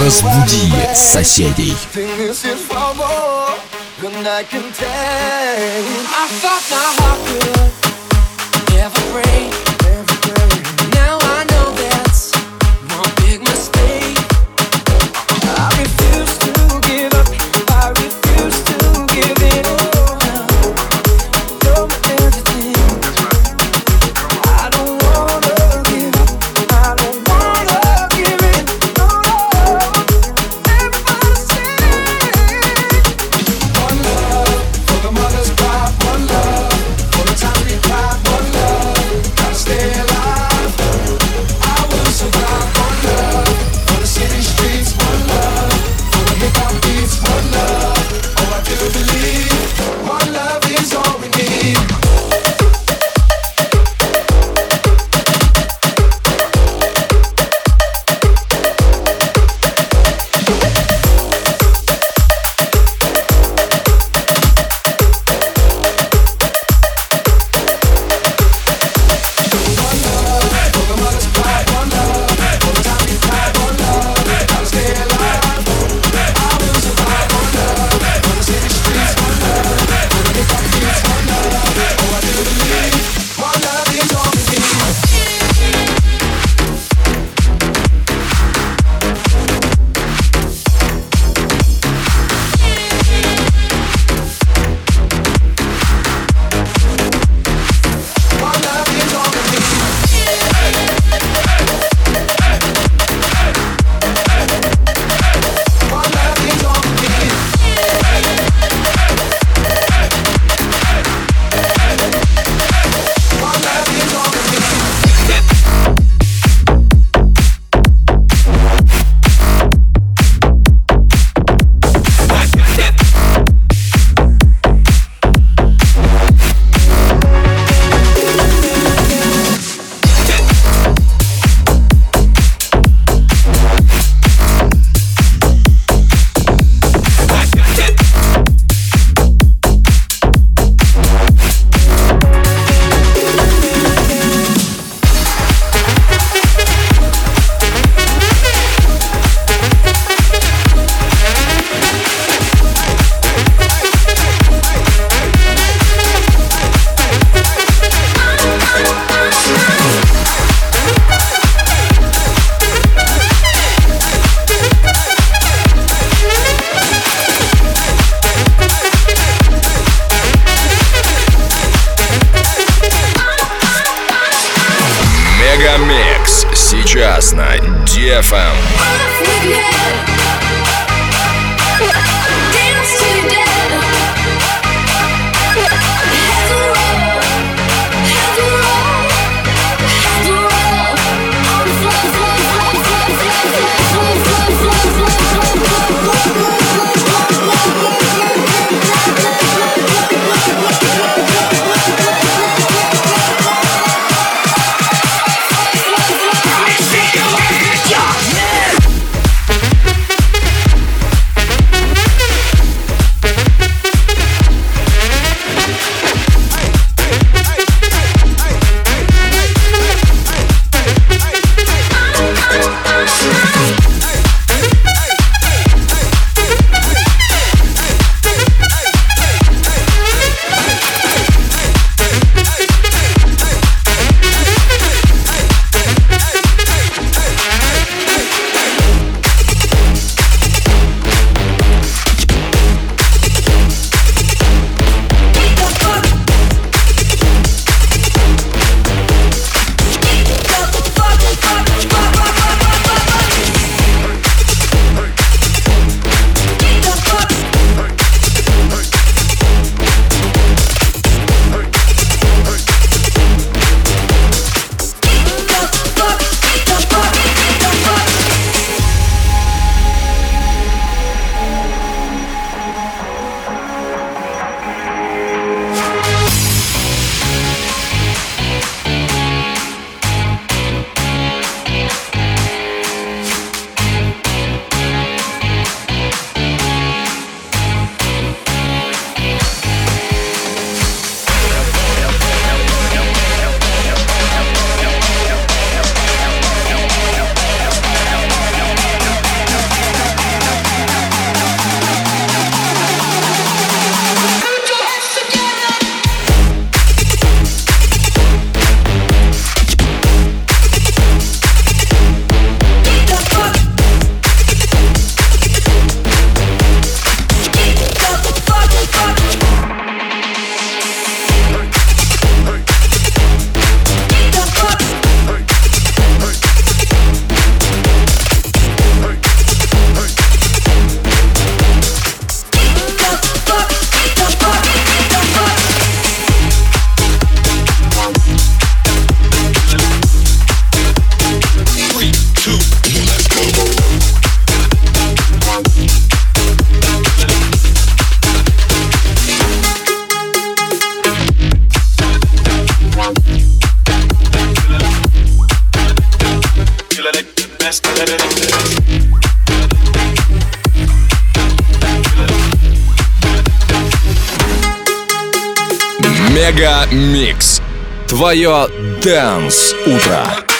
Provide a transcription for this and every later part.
Разбуди соседей. I thought my heart could Прекрасно. DFM. Твое Дэнс Утро.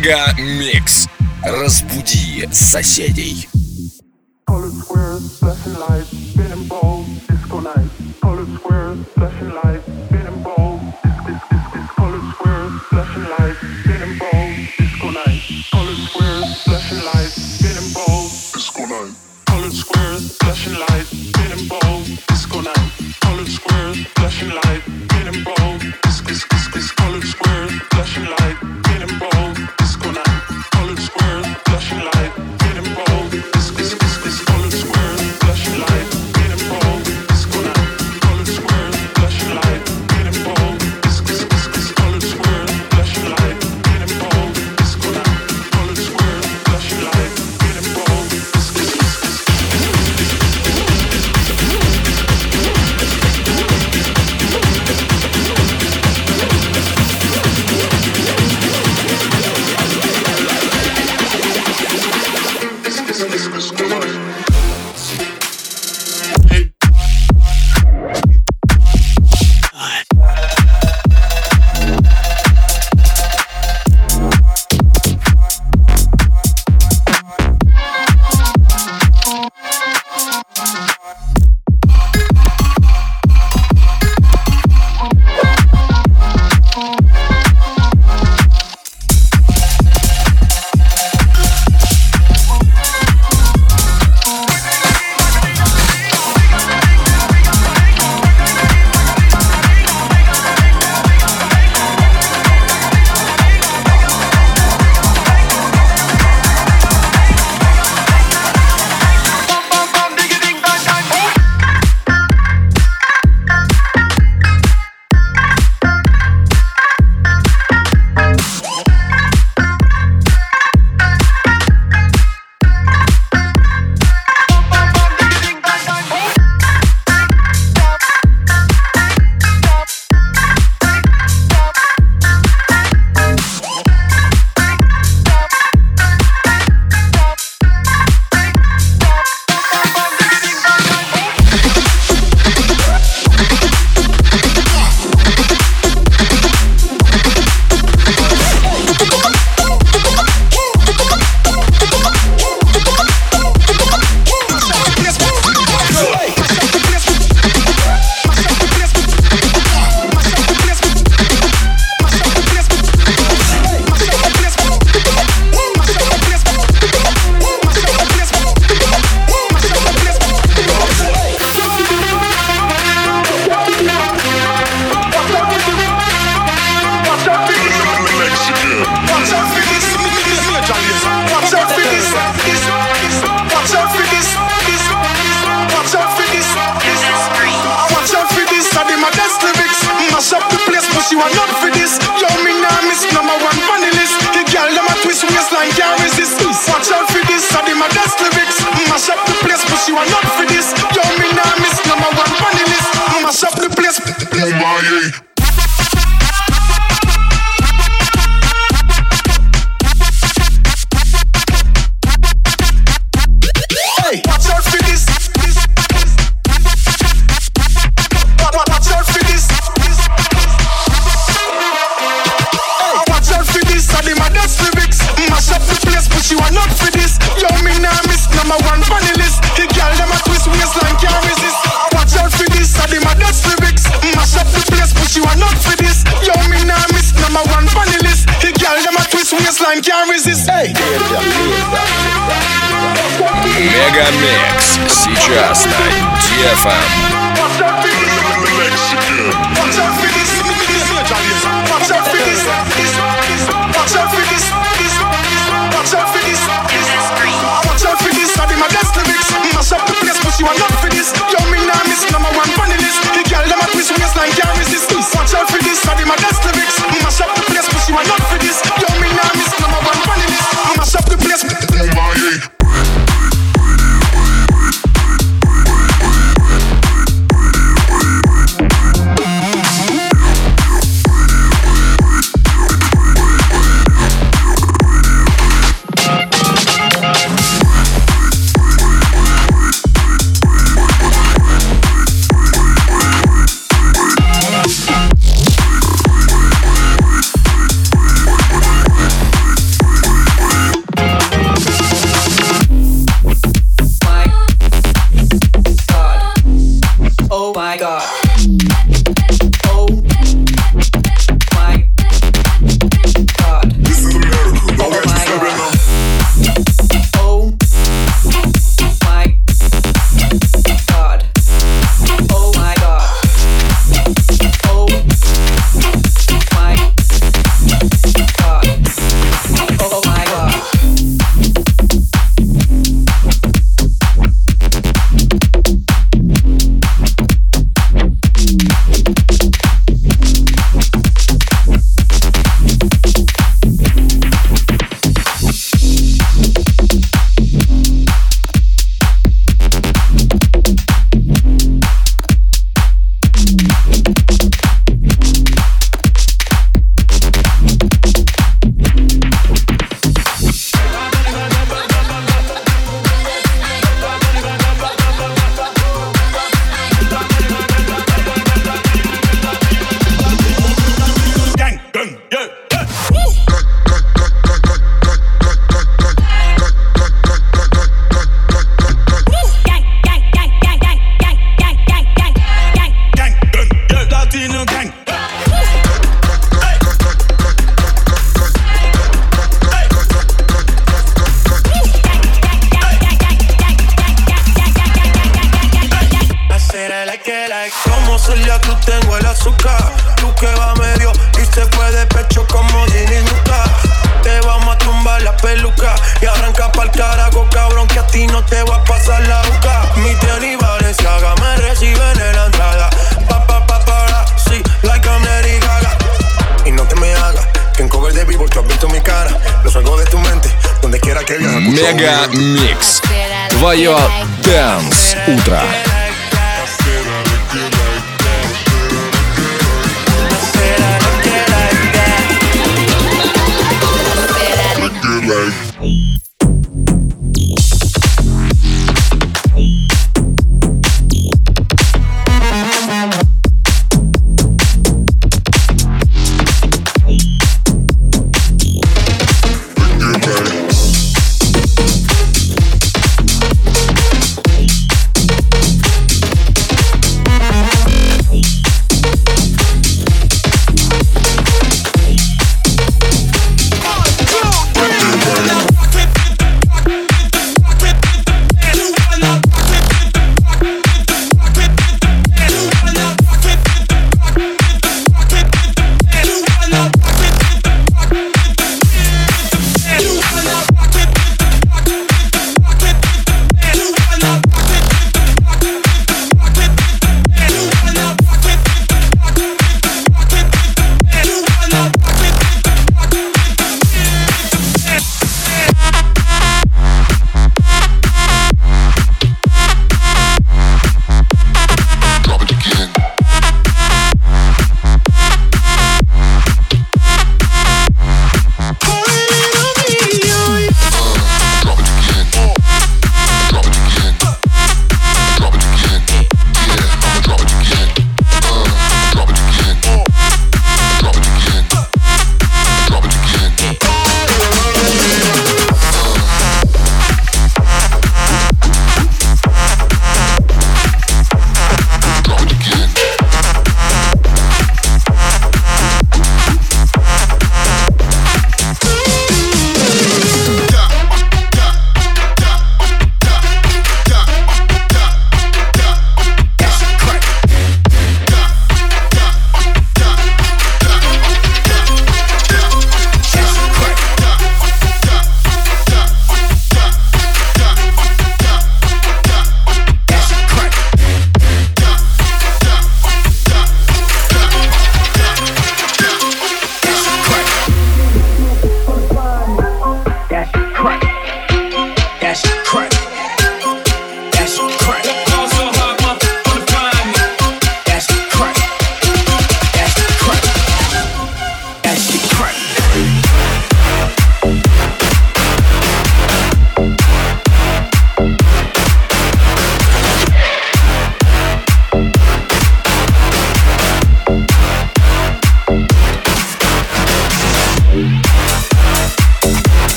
Мега Микс. Разбуди соседей. are not for this. Yo, me nah miss number one funny list. The girl them a twist waistline can't resist. Watch out for this, I my best lyrics. Mash up the place, but you are not for this. Yo, me nah miss number one funny list. Mash up the place. Oh, my. man can't resist. Hey. Сейчас на DFM. baby, volteo a verte mi cara. No salgo de tu mente, donde quiera que viajes. Мега Микс. Твое Dance Утро.